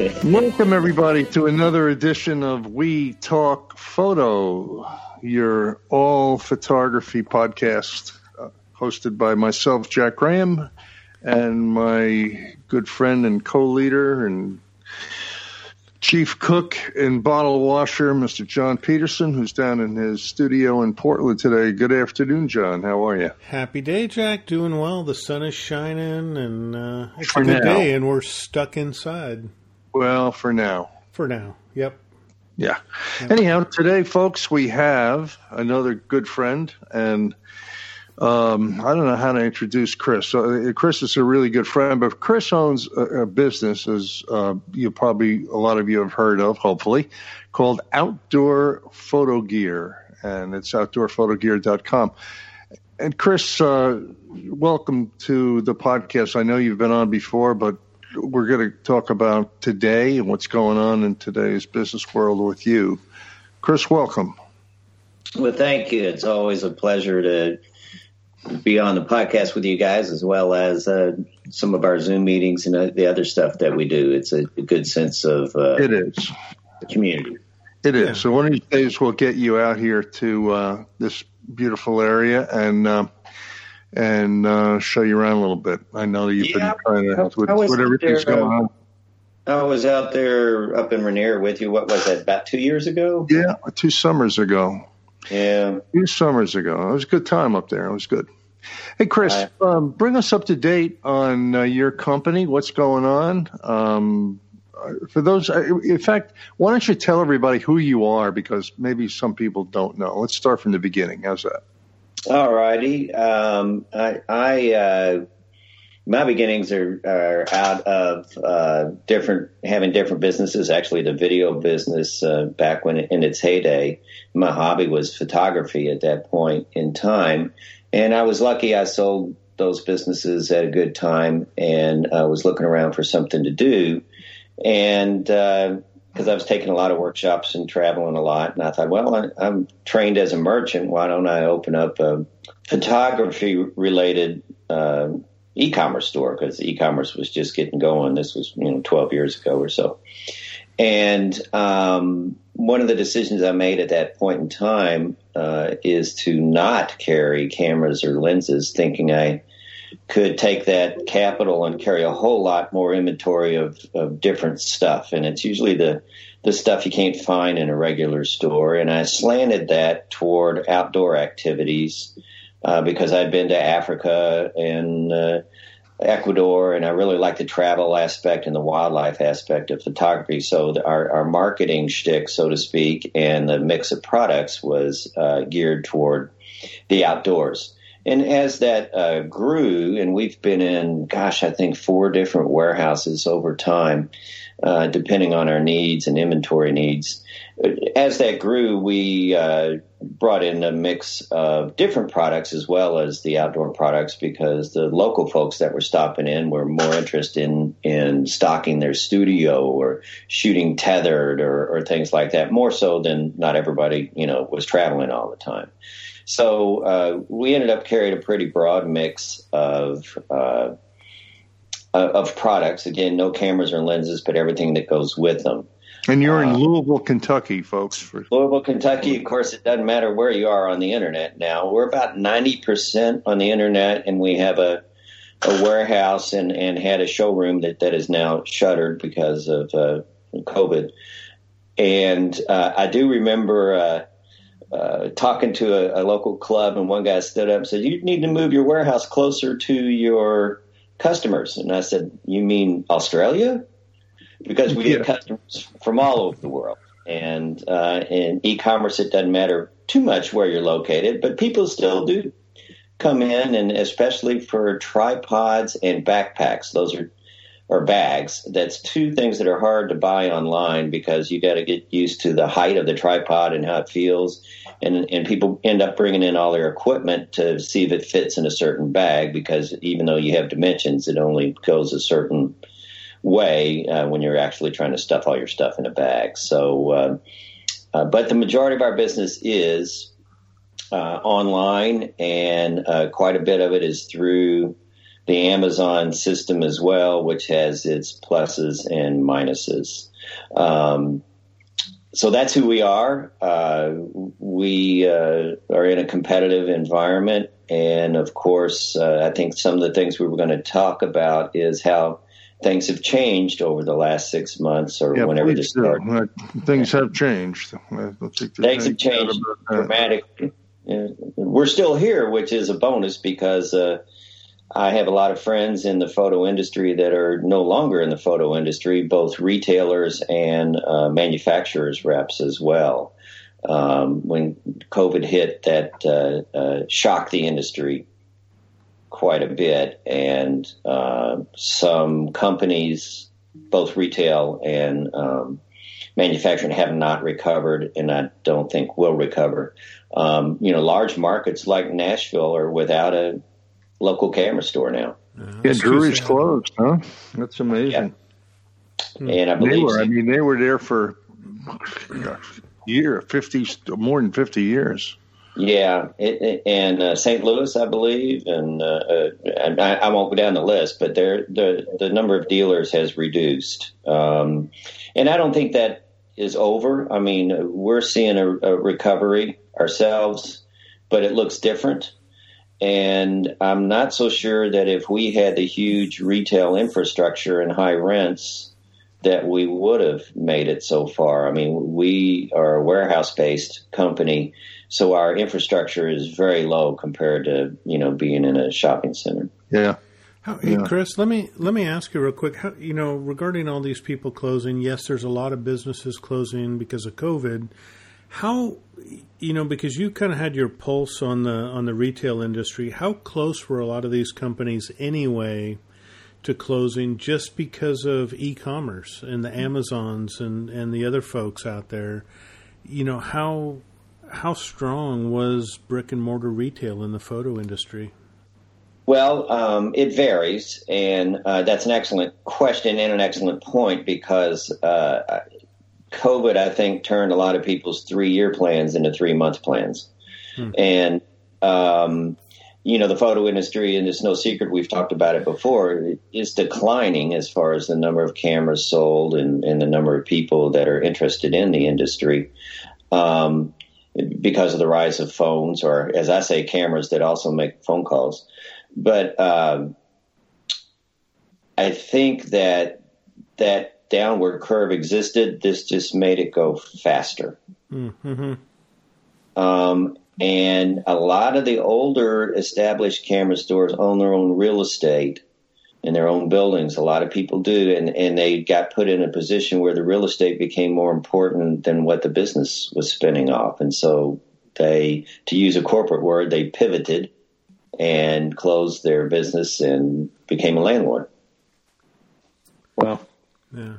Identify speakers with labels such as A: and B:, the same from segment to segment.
A: Welcome, everybody, to another edition of We Talk Photo, your all photography podcast, uh, hosted by myself, Jack Graham, and my good friend and co leader and chief cook and bottle washer, Mr. John Peterson, who's down in his studio in Portland today. Good afternoon, John. How are you?
B: Happy day, Jack. Doing well. The sun is shining, and uh, it's
A: For
B: a good
A: now.
B: day, and we're stuck inside
A: Well, for now.
B: for now. Yep.
A: Yeah. Anyhow, today, folks, we have another good friend, and um, I don't know how to introduce Chris. Uh, Chris is a really good friend, but Chris owns a, a business, as uh, you probably a lot of you have heard of, hopefully, called Outdoor Photo Gear, and it's outdoorphotogear.com. And Chris, uh, welcome to the podcast. I know you've been on before, but we're going to talk about today and what's going on in today's business world with you. Chris, welcome.
C: Well, thank you. It's always a pleasure to be on the podcast with you guys, as well as uh, some of our Zoom meetings and uh, the other stuff that we do. It's a, a good sense of uh,
A: It is.
C: community.
A: It is.
B: Yeah.
A: So one of these days we'll get you out here to uh, this beautiful area and uh, and uh, show you around a little bit. I know you've
C: Yeah.
A: been trying to
C: help
A: with, with everything's
C: there, uh,
A: going on.
C: I was out there up in Rainier with you. What was that? About two years ago.
A: Yeah, two summers ago.
C: Yeah.
A: Two summers ago. It was a good time up there. It was good. Hey, Chris, um, bring us up to date on uh, your company. What's going on? Um, uh, for those, uh, in fact, why don't you tell everybody who you are because maybe some people don't know. Let's start from the beginning. How's that?
C: All righty. Um, I, I uh, my beginnings are, are out of uh, different having different businesses. Actually, the video business uh, back when in its heyday, my hobby was photography at that point in time, and I was lucky. I sold those businesses at a good time, and I was looking around for something to do, and. Because I was taking a lot of workshops and traveling a lot. And I thought, well, I, I'm trained as a merchant. Why don't I open up a photography related uh, e-commerce store? Because e-commerce was just getting going. This was, you know, 12 years ago or so. And um, one of the decisions I made at that point in time uh, is to not carry cameras or lenses, thinking I could take that capital and carry a whole lot more inventory of, of different stuff. And it's usually the, the stuff you can't find in a regular store. And I slanted that toward outdoor activities uh, because I'd been to Africa and uh, Ecuador, and I really like the travel aspect and the wildlife aspect of photography. So the, our, our marketing shtick, so to speak, and the mix of products was uh, geared toward the outdoors. And as that uh, grew, and we've been in, gosh, I think four different warehouses over time, uh, depending on our needs and inventory needs. As that grew, we uh, brought in a mix of different products as well as the outdoor products because the local folks that were stopping in were more interested in, in stocking their studio or shooting tethered or, or things like that, more so than not everybody, you know, was traveling all the time. So uh, we ended up carrying a pretty broad mix of uh, of products. Again, no cameras or lenses, but everything that goes with them.
A: And you're in
C: Uh,
A: Louisville, Kentucky, folks. For,
C: Louisville, Kentucky. Of course, it doesn't matter where you are on the internet now. We're about ninety percent on the internet, and we have a a warehouse and, and had a showroom that, that is now shuttered because of uh, COVID. And uh, I do remember uh, uh, talking to a, a local club, and one guy stood up and said, "You need to move your warehouse closer to your customers." And I said, "You mean Australia?" Because we
A: Yeah.
C: get customers from all over the world, and uh, in e-commerce, it doesn't matter too much where you're located, but people still do come in, and especially for tripods and backpacks, those are or bags. That's two things that are hard to buy online because you got to get used to the height of the tripod and how it feels. And, and people end up bringing in all their equipment to see if it fits in a certain bag because even though you have dimensions, it only goes a certain way uh, when you're actually trying to stuff all your stuff in a bag. So, uh, uh, but the majority of our business is uh, online, and uh, quite a bit of it is through the Amazon system as well, which has its pluses and minuses. Um, so that's who we are. Uh, we uh, are in a competitive environment. And of course, uh, I think some of the things we were going to talk about is how things have changed over the last six months or
A: yeah,
C: whenever this started.
A: Things have changed.
C: Things have changed dramatically. We're still here, which is a bonus because uh, I have a lot of friends in the photo industry that are no longer in the photo industry, both retailers and uh, manufacturers reps as well. Um, when COVID hit, that uh, uh, shocked the industry quite a bit, and uh, some companies, both retail and um, manufacturing, have not recovered, and I don't think will recover. Um, you know, large markets like Nashville are without a local camera store now.
A: Uh, yeah, Dury's closed, huh? That's amazing.
C: Yeah. And I believe
A: they were. I mean, they were there for gosh, year fifty, more than fifty years.
C: Yeah, it, it, and uh, St. Louis, I believe, and, uh, uh, and I, I, won't go down the list, but there the the number of dealers has reduced, um, and I don't think that is over. I mean, we're seeing a, a recovery ourselves, but it looks different. And I'm not so sure that if we had the huge retail infrastructure and high rents, that we would have made it so far. I mean, we are a warehouse based company, so our infrastructure is very low compared to you know being in a shopping center.
A: Yeah.
B: How, hey, yeah. Chris, let me let me ask you real quick. How, you know, regarding all these people closing, yes, there's a lot of businesses closing because of COVID. How you know because you kind of had your pulse on the on the retail industry. How close were a lot of these companies anyway to closing just because of e-commerce and the Amazons and and the other folks out there? You know how how strong was brick and mortar retail in the photo industry?
C: Well, um, it varies, and uh, that's an excellent question and an excellent point because uh, COVID, I think, turned a lot of people's three year plans into three month plans. Hmm. And, um, you know, the photo industry, and it's no secret, we've talked about it before, is declining as far as the number of cameras sold and, and the number of people that are interested in the industry. Um, because of the rise of phones, or as I say, cameras that also make phone calls. But uh, I think that that downward curve existed. This just made it go faster. Mm-hmm. Um, and a lot of the older established camera stores own their own real estate in their own buildings. A lot of people do, and, and they got put in a position where the real estate became more important than what the business was spinning off. And so they, to use a corporate word, they pivoted and closed their business and became a landlord.
A: Well,
B: yeah.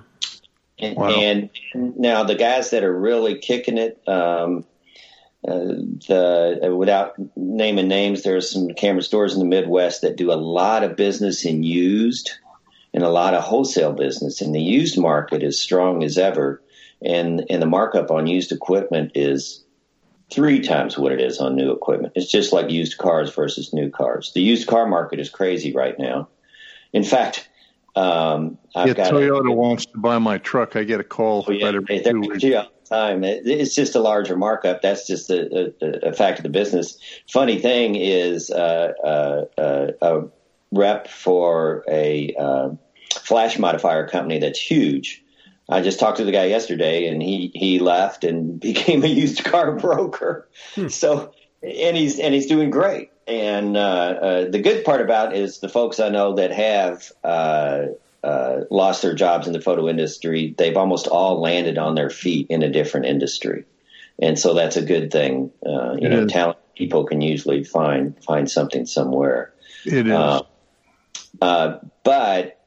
C: And, wow. and, now the guys that are really kicking it, um, uh, the, uh, without naming names, there are some camera stores in the Midwest that do a lot of business in used and a lot of wholesale business. And the used market is strong as ever. And, and the markup on used equipment is three times what it is on new equipment. It's just like used cars versus new cars. The used car market is crazy right now. In fact, um,
A: I've yeah, got Toyota a, wants to buy my truck. I get a call. Oh, yeah,
C: they're two weeks. time. it's just a larger markup. That's just a, a, a, fact of the business. Funny thing is, uh, uh, uh, a rep for a uh, flash modifier company that's huge. I just talked to the guy yesterday, and he he left and became a used car broker. Hmm. So, and he's and he's doing great. And uh, uh, the good part about is the folks I know that have uh, uh, lost their jobs in the photo industry, they've almost all landed on their feet in a different industry, and so that's a good thing. Uh, you it know, is. talent people can usually find find something somewhere.
A: It is, uh,
C: uh but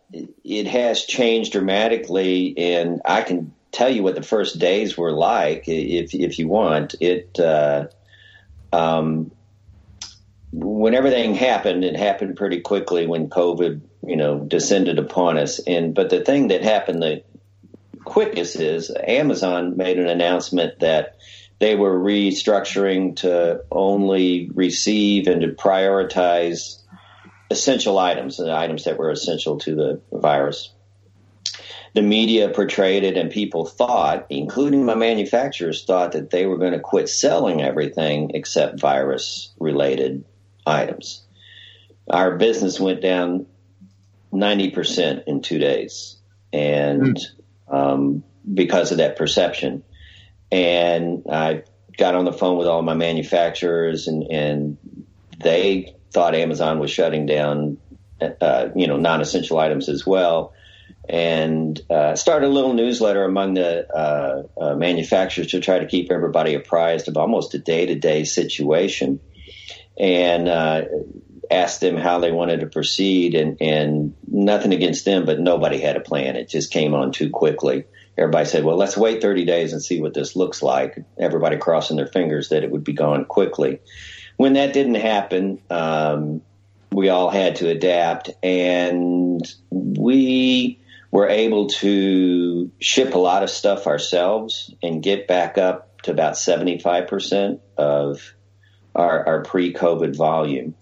C: it has changed dramatically, and I can tell you what the first days were like if if you want it. Uh, um, when everything happened, it happened pretty quickly when COVID, you know, descended upon us. And but the thing that happened the quickest is Amazon made an announcement that they were restructuring to only receive and to prioritize essential items, the items that were essential to the virus. The media portrayed it, and people thought, including my manufacturers, thought that they were going to quit selling everything except virus related items. Our business went down 90% in two days. And mm. um, because of that perception. And I got on the phone with all my manufacturers, and, and they thought Amazon was shutting down, uh, you know, non-essential items as well, and uh, started a little newsletter among the uh, uh manufacturers to try to keep everybody apprised of almost a day-to-day situation, and uh, asked them how they wanted to proceed, and, and nothing against them, but nobody had a plan. It just came on too quickly everybody said, well, let's wait 30 days and see what this looks like. Everybody crossing their fingers that it would be gone quickly. When that didn't happen, um, we all had to adapt and we were able to ship a lot of stuff ourselves and get back up to about 75% of our, our pre COVID volume.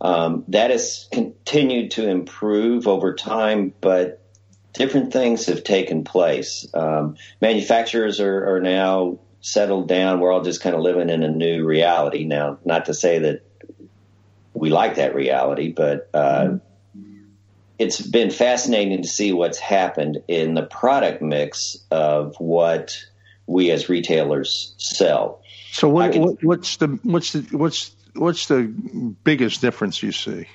C: Um, that has continued to improve over time, but different things have taken place. Um, manufacturers are, are now settled down. We're all just kind of living in a new reality now. Not to say that we like that reality, but uh, it's been fascinating to see what's happened in the product mix of what we as retailers sell.
A: So what, can, what, what's the what's the what's what's the biggest difference you see?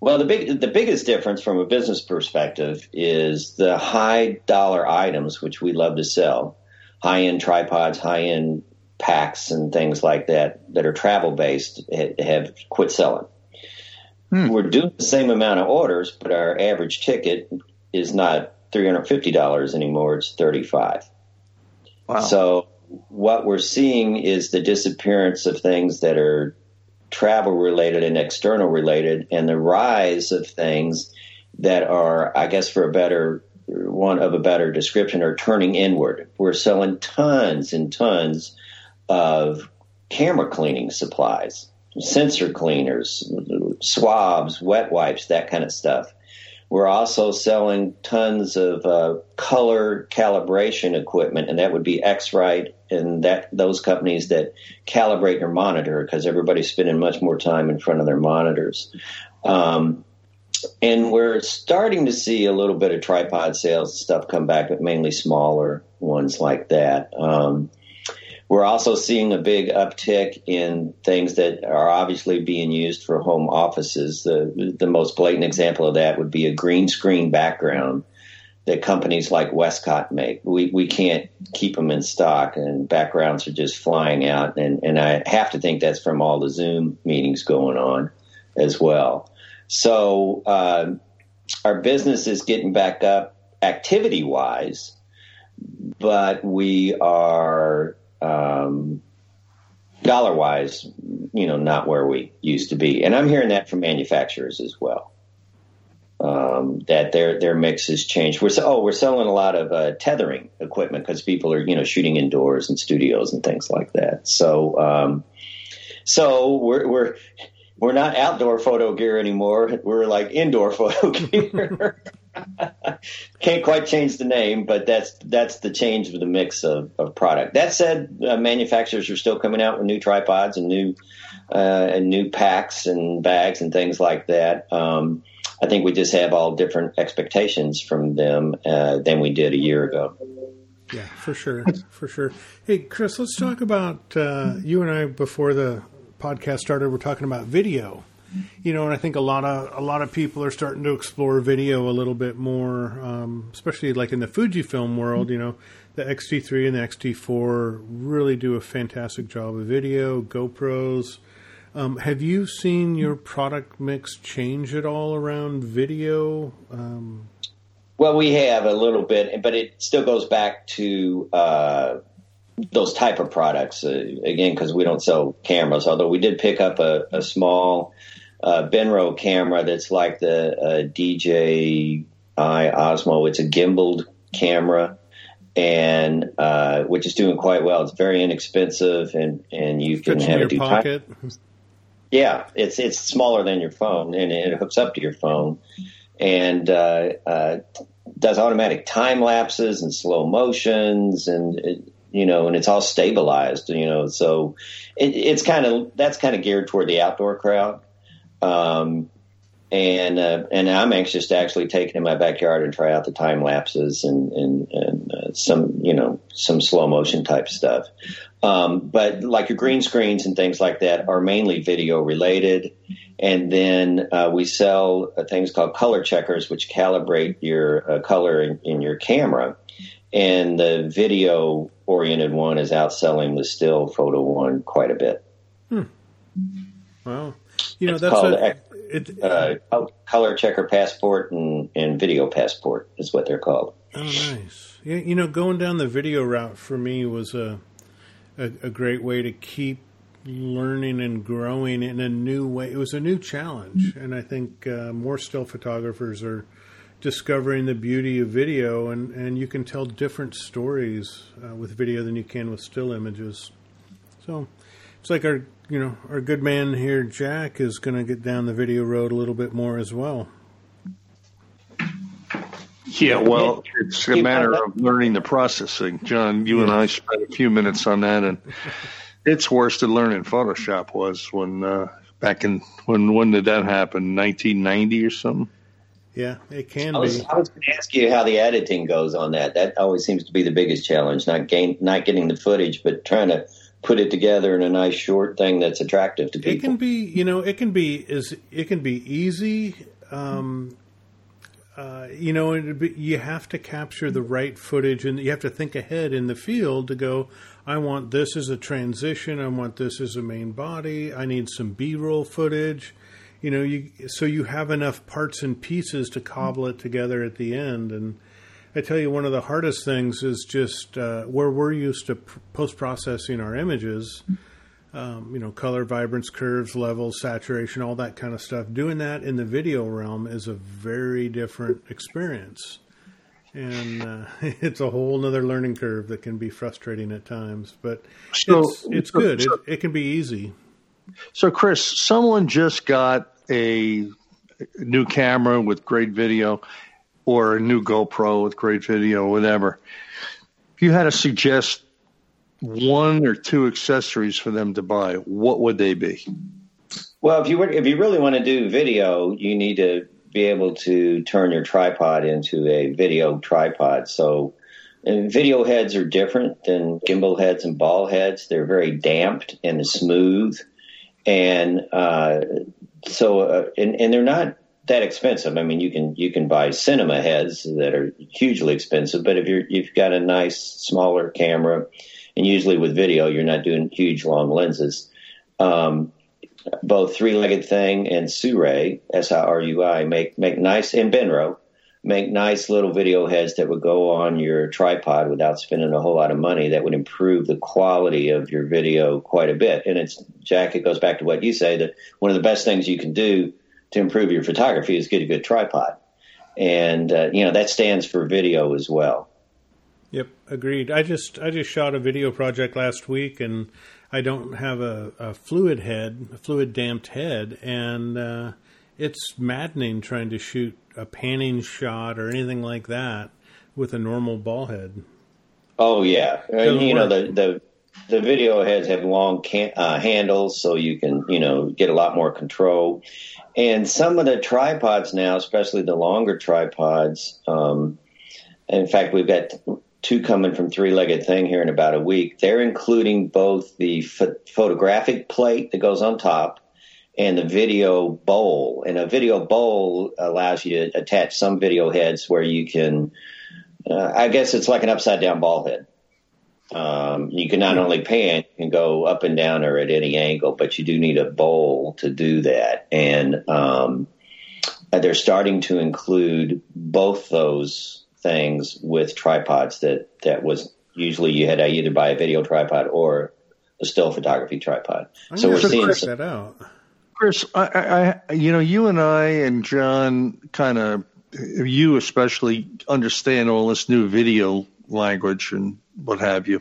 C: Well, the big the biggest difference from a business perspective is the high dollar items which we love to sell, high end tripods, high end packs, and things like that that are travel based have quit selling. Hmm. We're doing the same amount of orders, but our average ticket is not three hundred fifty dollars anymore; it's thirty five. Wow. So what we're seeing is the disappearance of things that are travel related and external related, and the rise of things that are, I guess, for a better one of a better description, are turning inward. We're selling tons and tons of camera cleaning supplies, sensor cleaners, swabs, wet wipes, that kind of stuff. We're also selling tons of uh, color calibration equipment, and that would be X-Rite and that those companies that calibrate your monitor because everybody's spending much more time in front of their monitors. Um, and we're starting to see a little bit of tripod sales and stuff come back, but mainly smaller ones like that. Um, we're also seeing a big uptick in things that are obviously being used for home offices. The, the most blatant example of that would be a green screen background that companies like Westcott make. We, we can't keep them in stock, and backgrounds are just flying out. And, and I have to think that's from all the Zoom meetings going on as well. So uh, our business is getting back up activity wise, but we are um, dollar wise, you know, not where we used to be. And I'm hearing that from manufacturers as well. Um, that their their mix has changed. We're oh we're selling a lot of uh, tethering equipment because people are you know shooting indoors and studios and things like that. So um, so we're we're we're not outdoor photo gear anymore. We're like indoor photo gear. Can't quite change the name, but that's that's the change with the mix of, of product. That said, uh, manufacturers are still coming out with new tripods and new uh, and new packs and bags and things like that. Um, I think we just have all different expectations from them uh, than we did a year ago.
B: Yeah, for sure, for sure. Hey, Chris, let's talk about uh, you and I before the podcast started. We're talking about video you know, and I think a lot of a lot of people are starting to explore video a little bit more, um, especially like in the Fujifilm world. You know, the X-T3 and the X-T4 really do a fantastic job of video. GoPros. Um, have you seen your product mix change at all around video? Um,
C: well, we have a little bit, but it still goes back to uh, those type of products uh, again because we don't sell cameras. Although we did pick up a, a small uh, Benro camera that's like the uh, DJI Osmo. It's a gimbaled camera, and uh, which is doing quite well. It's very inexpensive, and and you can have it do pocket. Time, Yeah, it's it's smaller than your phone, and it hooks up to your phone, and uh, uh, does automatic time lapses and slow motions, and it, you know, and it's all stabilized. You know, so it, it's kind of that's kind of geared toward the outdoor crowd. Um, and uh, and I'm anxious to actually take it in my backyard and try out the time lapses and and, and uh, some you know some slow motion type stuff. Um, but like your green screens and things like that are mainly video related, and then uh, we sell uh, things called color checkers, which calibrate your uh, color in, in, your camera. And the video oriented one is outselling the still photo one quite a bit.
B: Hmm. Wow. You know, it's that's a,
C: it, uh, color checker passport and, and video passport is what they're called.
B: Oh, nice. Yeah, you know, going down the video route for me was a, a, a great way to keep learning and growing in a new way. It was a new challenge, and I think uh, more still photographers are discovering the beauty of video, and, and you can tell different stories uh, with video than you can with still images. So it's like our you know, our good man here, Jack, is going to get down the video road a little bit more as well.
A: Yeah, well, it's a matter of learning the processing. John, you and I spent a few minutes on that, and it's worse than learning Photoshop was when uh, back in when when did that happen? 1990 or something.
B: Yeah, it can
C: I was,
B: be.
C: I was going to ask you how the editing goes on that. That always seems to be the biggest challenge. Not gain, not getting the footage, but trying to put it together in a nice short thing that's attractive to people.
B: It can be, you know, it can be is it can be easy. Um, uh, you know, be, you have to capture the right footage, and you have to think ahead in the field to go. I want this as a transition. I want this as a main body. I need some B-roll footage. You know, you so you have enough parts and pieces to cobble it together at the end, and I tell you, one of the hardest things is just uh, where we're used to pr- post processing our images, um, you know, color, vibrance, curves, levels, saturation, all that kind of stuff. Doing that in the video realm is a very different experience. And uh, it's a whole other learning curve that can be frustrating at times, but so, it's, it's good. So, it, it can be easy.
A: So, Chris, someone just got a new camera with great video or a new GoPro with great video, whatever. If you had to suggest one or two accessories for them to buy, what would they be?
C: Well, if you were, if you really want to do video, you need to be able to turn your tripod into a video tripod. So, video heads are different than gimbal heads and ball heads. They're very damped and smooth, and uh, so uh, and, and they're not that expensive. I mean, you can you can buy cinema heads that are hugely expensive, but if you're you've got a nice smaller camera, and usually with video, you're not doing huge long lenses. Um, both Three Legged Thing and Sirui S I R U I make make nice and Benro make nice little video heads that would go on your tripod without spending a whole lot of money. That would improve the quality of your video quite a bit. And it's Jack. It goes back to what you say that one of the best things you can do to improve your photography is get a good tripod. And, uh, you know, that stands for video as well.
B: Yep, agreed. I just I just shot a video project last week, and I don't have a, a fluid head, a fluid damped head, and uh, it's maddening trying to shoot a panning shot or anything like that with a normal ball head.
C: Oh yeah, you know the the the video heads have long can, uh, handles, so you can you know get a lot more control. And some of the tripods now, especially the longer tripods, um, in fact, we've got two coming from Three Legged Thing here in about a week. They're including both the photographic plate that goes on top and the video bowl. And a video bowl allows you to attach some video heads where you can, uh, I guess it's like an upside down ball head. Um, you can not only pan, you can go up and down or at any angle, but you do need a bowl to do that. And um, they're starting to include both those things with tripods that, that was usually you had to either buy a video tripod or a still photography tripod.
B: I'm so we're seeing some, that out.
A: Chris, I, I, you know, you and I and John kind of, you especially understand all this new video language and what have you.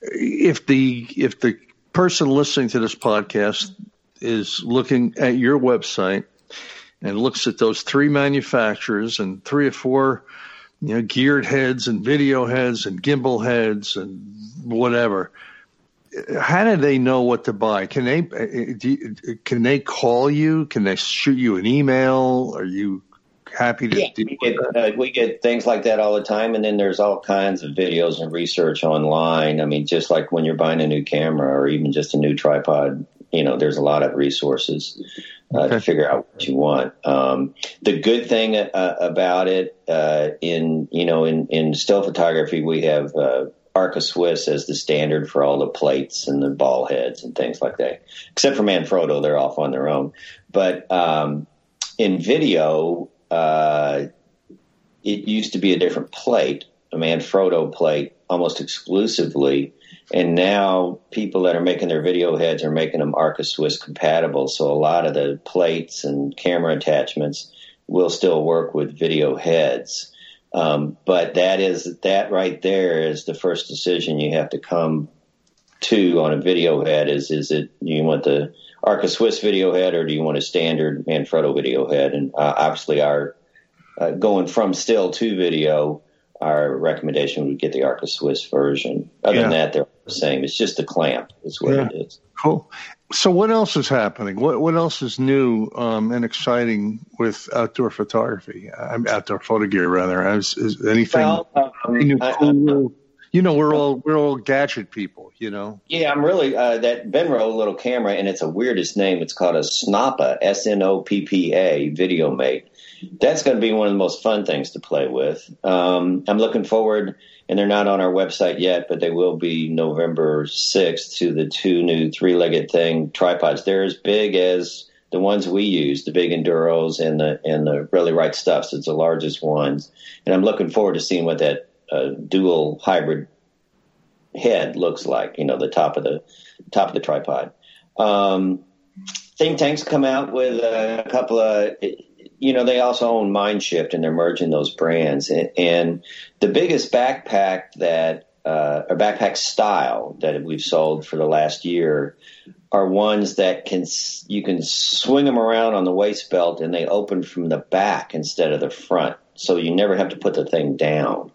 A: If the if the person listening to this podcast is looking at your website and looks at those three manufacturers and three or four you know geared heads and video heads and gimbal heads and whatever how do they know what to buy? Can they you, can they call you? Can they shoot you an email? Are you happy to
C: yeah, we get, uh, we get things like that all the time and then there's all kinds of videos and research online i mean just like when you're buying a new camera or even just a new tripod you know there's a lot of resources uh, okay. to figure out what you want. Um, the good thing uh, about it, uh, in you know, in in still photography, we have uh, Arca Swiss as the standard for all the plates and the ball heads and things like that. Except for Manfrotto, they're off on their own. But um, in video, uh, it used to be a different plate, a Manfrotto plate, almost exclusively and now people that are making their video heads are making them Arca Swiss compatible. So a lot of the plates and camera attachments will still work with video heads. Um, but that is that right there is the first decision you have to come to on a video head is is it you want the Arca Swiss video head or do you want a standard Manfrotto video head? And uh, obviously, our uh, going from still to video, our recommendation would get the Arca Swiss version. Other yeah. than that, they're the same. It's just a clamp. Is what yeah. it is.
A: Cool. So, what else is happening? What what else is new um, and exciting with outdoor photography? I'm outdoor photo gear rather. Is, is anything well, um, new cool? You know, we're all we're all gadget people. You know.
C: Yeah, I'm really uh, that Benro little camera, and it's a weirdest name. It's called a Snoppa, S N O P P A, Video Mate that's going to be one of the most fun things to play with. Um, I'm looking forward, and they're not on our website yet, but they will be November 6th to the two new three legged thing tripods. They're as big as the ones we use, the big enduros and the and the really right stuffs. It's the largest ones, and I'm looking forward to seeing what that uh, dual hybrid head looks like. You know, the top of the top of the tripod. Um, think tanks come out with a couple of you know, they also own Mindshift and they're merging those brands. And, and the biggest backpack that, uh, or backpack style that we've sold for the last year are ones that can, you can swing them around on the waist belt and they open from the back instead of the front. So you never have to put the thing down.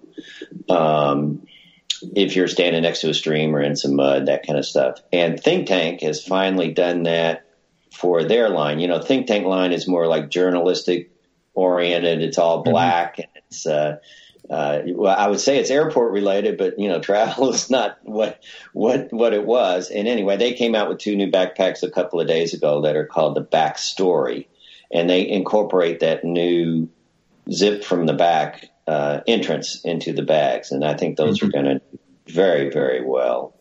C: Um, if you're standing next to a stream or in some mud, that kind of stuff. And Think Tank has finally done that for their line. You know, think tank line is more like journalistic oriented. It's all mm-hmm. black mm-hmm. and it's, uh, uh, well, I would say it's airport related, but you know, travel is not what what what it was. And anyway, they came out with two new backpacks a couple of days ago that are called the Backstory, and they incorporate that new zip from the back uh, entrance into the bags, and I think those mm-hmm. are going to very very well.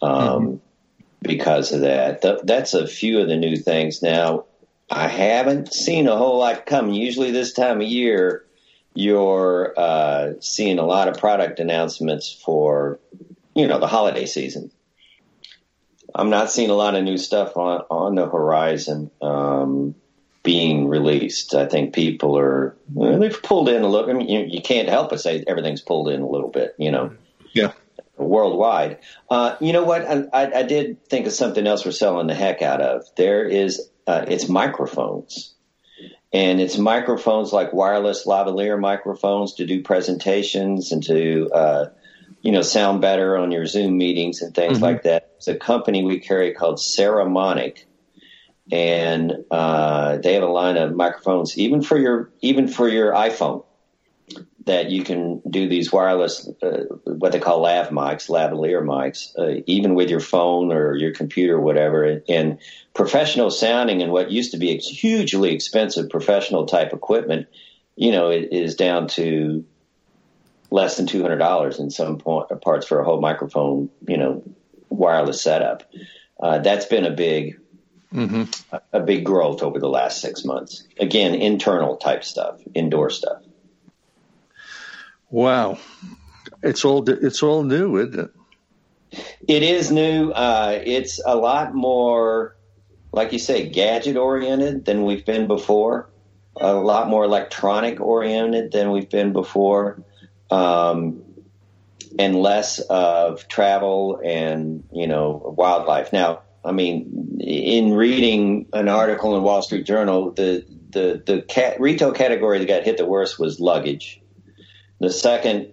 C: Um, mm-hmm because of that. Th- that's a few of the new things. Now, I haven't seen a whole lot coming. Usually, this time of year, you're uh, seeing a lot of product announcements for, you know, the holiday season. I'm not seeing a lot of new stuff on on the horizon um, being released. I think people are well, they've pulled in a little. I mean, you, you can't help but say everything's pulled in a little bit. You know.
A: Yeah
C: worldwide. Uh, you know what? I, I, did think of something else we're selling the heck out of. There is, uh, it's microphones. And it's microphones like wireless lavalier microphones to do presentations and to, uh, you know, sound better on your Zoom meetings and things mm-hmm. like that. It's a company we carry called Saramonic. And uh, they have a line of microphones, even for your even for your iPhone that you can do these wireless, uh, what they call lav mics, lavalier mics, uh, even with your phone or your computer, or whatever. And professional sounding and what used to be hugely expensive professional type equipment, you know, is down to less than two hundred dollars in some point, parts for a whole microphone, you know, wireless setup. Uh, that's been a big, mm-hmm. a, a big growth over the last six months. Again, internal type stuff, indoor stuff.
A: Wow, it's all it's all new, isn't it?
C: It is new. Uh, it's a lot more, like you say, gadget oriented than we've been before. A lot more electronic oriented than we've been before, um, and less of travel and you know wildlife. Now, I mean, in reading an article in Wall Street Journal, the the the cat, retail category that got hit the worst was luggage. The second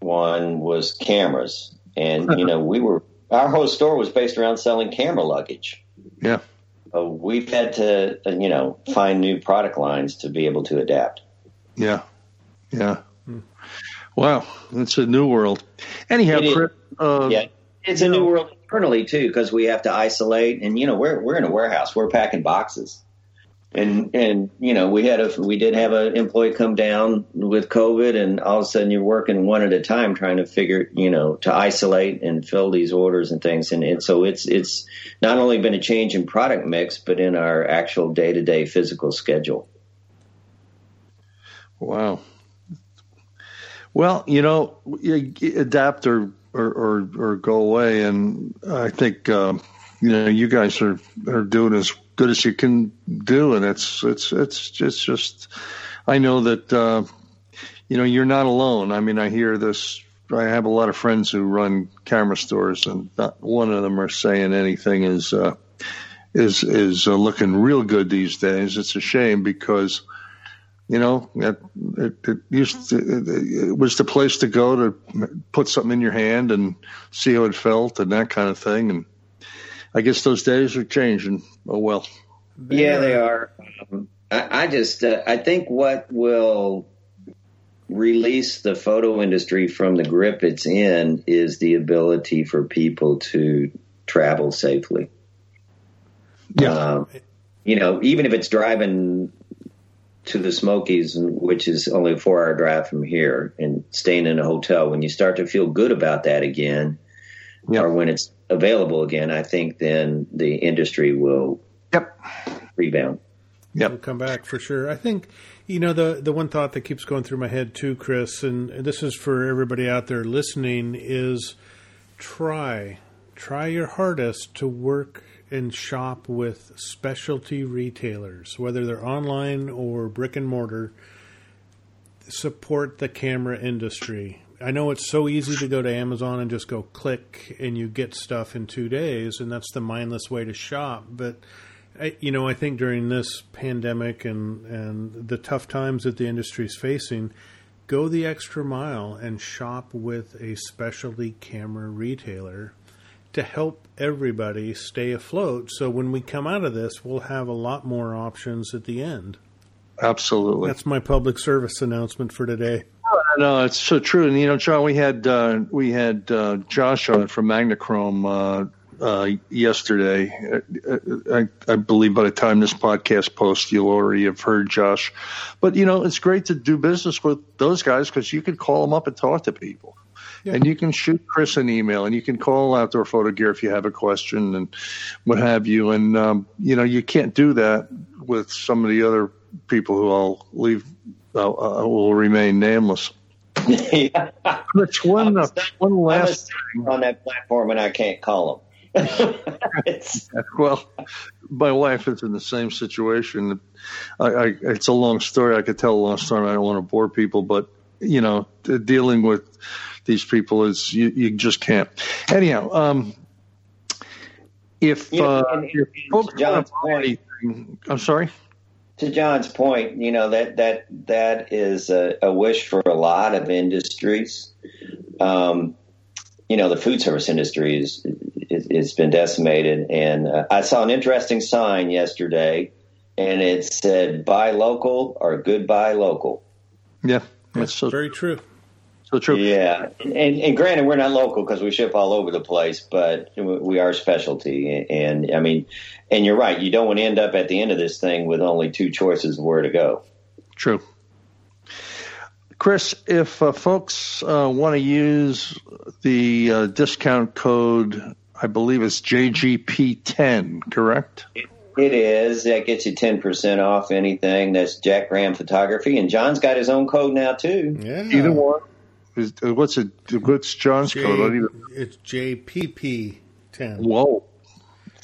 C: one was cameras, and you know we were our whole store was based around selling camera luggage.
A: Yeah,
C: we've had to uh, you know find new product lines to be able to adapt.
A: Yeah, yeah. Wow, it's a new world. Anyhow, Chris,
C: uh, yeah, it's a new world internally too because we have to isolate, and you know we're we're in a warehouse, we're packing boxes and and you know we had a we did have an employee come down with COVID, and all of a sudden you're working one at a time trying to figure you know to isolate and fill these orders and things, and, so it's it's not only been a change in product mix, but in our actual day to day physical schedule.
A: Wow. Well, you know, adapt or or or, or go away, and I think. Uh, you know, you guys are, are doing as good as you can do, and it's it's it's it's just. I know that uh, you know you're not alone. I mean, I hear this. I have a lot of friends who run camera stores, and not one of them are saying anything is uh, is is uh, looking real good these days. It's a shame because you know it, it, it used to, it was the place to go to put something in your hand and see how it felt and that kind of thing and I guess those days are changing. Oh well.
C: Yeah, they are. Um, I, I, just uh, I think what will release the photo industry from the grip it's in is the ability for people to travel safely.
A: Yeah. Um,
C: you know, even if it's driving to the Smokies, which is only a four hour drive from here, and staying in a hotel, when you start to feel good about that again, yep. or when it's available again, I think then the industry will
A: yep.
C: rebound.
B: Yep. We'll come back for sure. I think, you know, the, the one thought that keeps going through my head too, Chris, and this is for everybody out there listening, is try, try your hardest to work and shop with specialty retailers, whether they're online or brick and mortar. Support the camera industry. I know it's so easy to go to Amazon and just go click and you get stuff in two days, and that's the mindless way to shop. But I, you know, I think during this pandemic and and the tough times that the industry is facing, go the extra mile and shop with a specialty camera retailer to help everybody stay afloat. So when we come out of this, we'll have a lot more options at the end.
A: Absolutely.
B: That's my public service announcement for today.
A: No, it's so true. And you know, John, we had uh, we had uh, Josh on from Magnachrome uh, uh, yesterday. Uh, I, I, believe by the time this podcast posts, you'll already have heard Josh. But you know, it's great to do business with those guys because you can call them up and talk to people. Yeah. And you can shoot Chris an email, and you can call Outdoor Photo Gear if you have a question and what have you. And um, you know, you can't do that with some of the other people who I'll leave uh, uh, will remain nameless.
C: yeah.
A: One, uh, one last
C: thing. on that platform, and I can't call them.
A: well, my wife is in the same situation. I, I, it's a long story. I could tell a long story. I don't want to bore people, but you know, dealing with these people is you, you just can't. Anyhow, um, if, you know, uh, and, if folks want to buy anything, I'm sorry
C: to John's point, you know that that that is a, a wish for a lot of industries. Um, you know, the food service industry is it's been decimated, and uh, I saw an interesting sign yesterday, and it said "Buy local" or "Goodbye local."
A: Yeah,
B: that's so very true.
A: So true.
C: Yeah, and, and granted, we're not local because we ship all over the place, but we are specialty. And I mean, and you're right. You don't want to end up at the end of this thing with only two choices of where to go.
A: True. Chris, if uh, folks uh, want to use the uh, discount code, I believe it's JGP10, correct?
C: It, it is. That gets you 10% off anything. That's Jack Graham Photography. And John's got his own code now, too.
B: Yeah.
A: Either one. Is, uh, what's it? What's John's J, code?
B: It's JPP ten.
A: Whoa.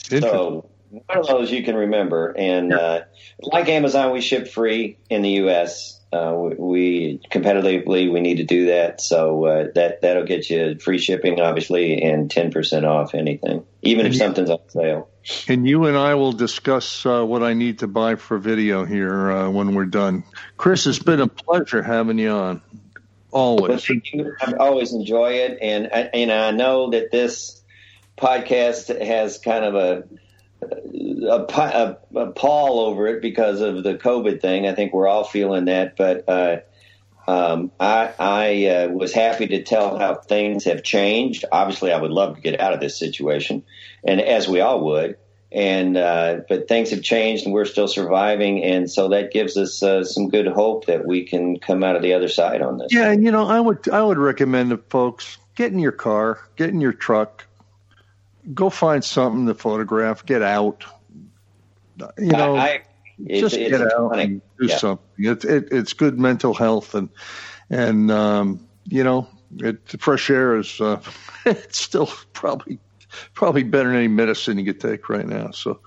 C: So one of those you can remember, and uh, like Amazon, we ship free in the U.S. Uh, we competitively we need to do that, so uh, that that'll get you free shipping, obviously, and ten percent off anything, even if something's on sale.
A: And you and I will discuss uh, what I need to buy for video here uh, when we're done. Chris, it's been a pleasure having you on. Always,
C: I always enjoy it, and and I know that this podcast has kind of a a, a, a, pall over it because of the COVID thing. I think we're all feeling that, but uh, um, I, I uh, was happy to tell how things have changed. Obviously, I would love to get out of this situation, and as we all would. And uh, but things have changed, and we're still surviving, and so that gives us uh, some good hope that we can come out of the other side on this.
A: Yeah, and you know, I would I would recommend to folks get in your car, get in your truck, go find something to photograph. Get out. You know, I, I, just it's, get out and do yeah. something. It's it, it's good mental health and and um, you know, it, fresh air is uh, it's still probably probably better than any medicine you could take right now. So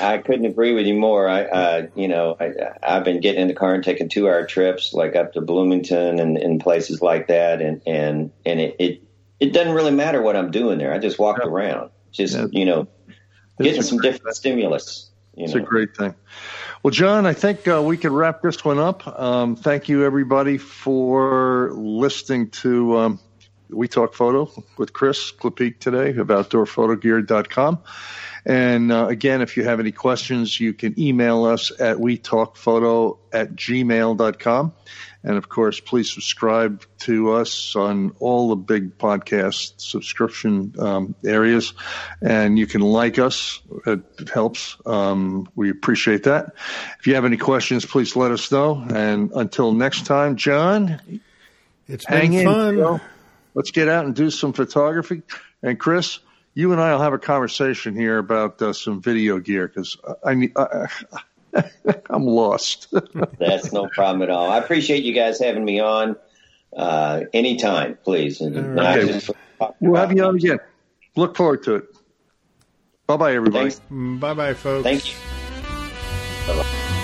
C: I couldn't agree with you more. I, uh, you know, I, I've been getting in the car and taking two hour trips, like up to Bloomington and, and places like that, and and and it, it it doesn't really matter what I'm doing there. I just walked yeah. around just yeah. you know getting some different thing. stimulus. You
A: it's
C: know.
A: a great thing. Well, John, I think uh, we could wrap this one up. Um, thank you, everybody, for listening to um, We Talk Photo with Chris Clapeek today of OutdoorPhotoGear.com. And uh, again, if you have any questions, you can email us at wetalkphoto at gmail.com. And of course, please subscribe to us on all the big podcast subscription um, areas. And you can like us, it, it helps. Um, we appreciate that. If you have any questions, please let us know. And until next time, John,
B: it's been fun.
A: Let's get out and do some photography. And Chris, you and I will have a conversation here about uh, some video gear because I, I, I'm lost.
C: That's no problem at all. I appreciate you guys having me on. Uh, anytime, please. And
A: okay. We'll have you on again. Look forward to it. Bye bye, everybody.
B: Bye bye, folks.
C: Thank you. Bye bye.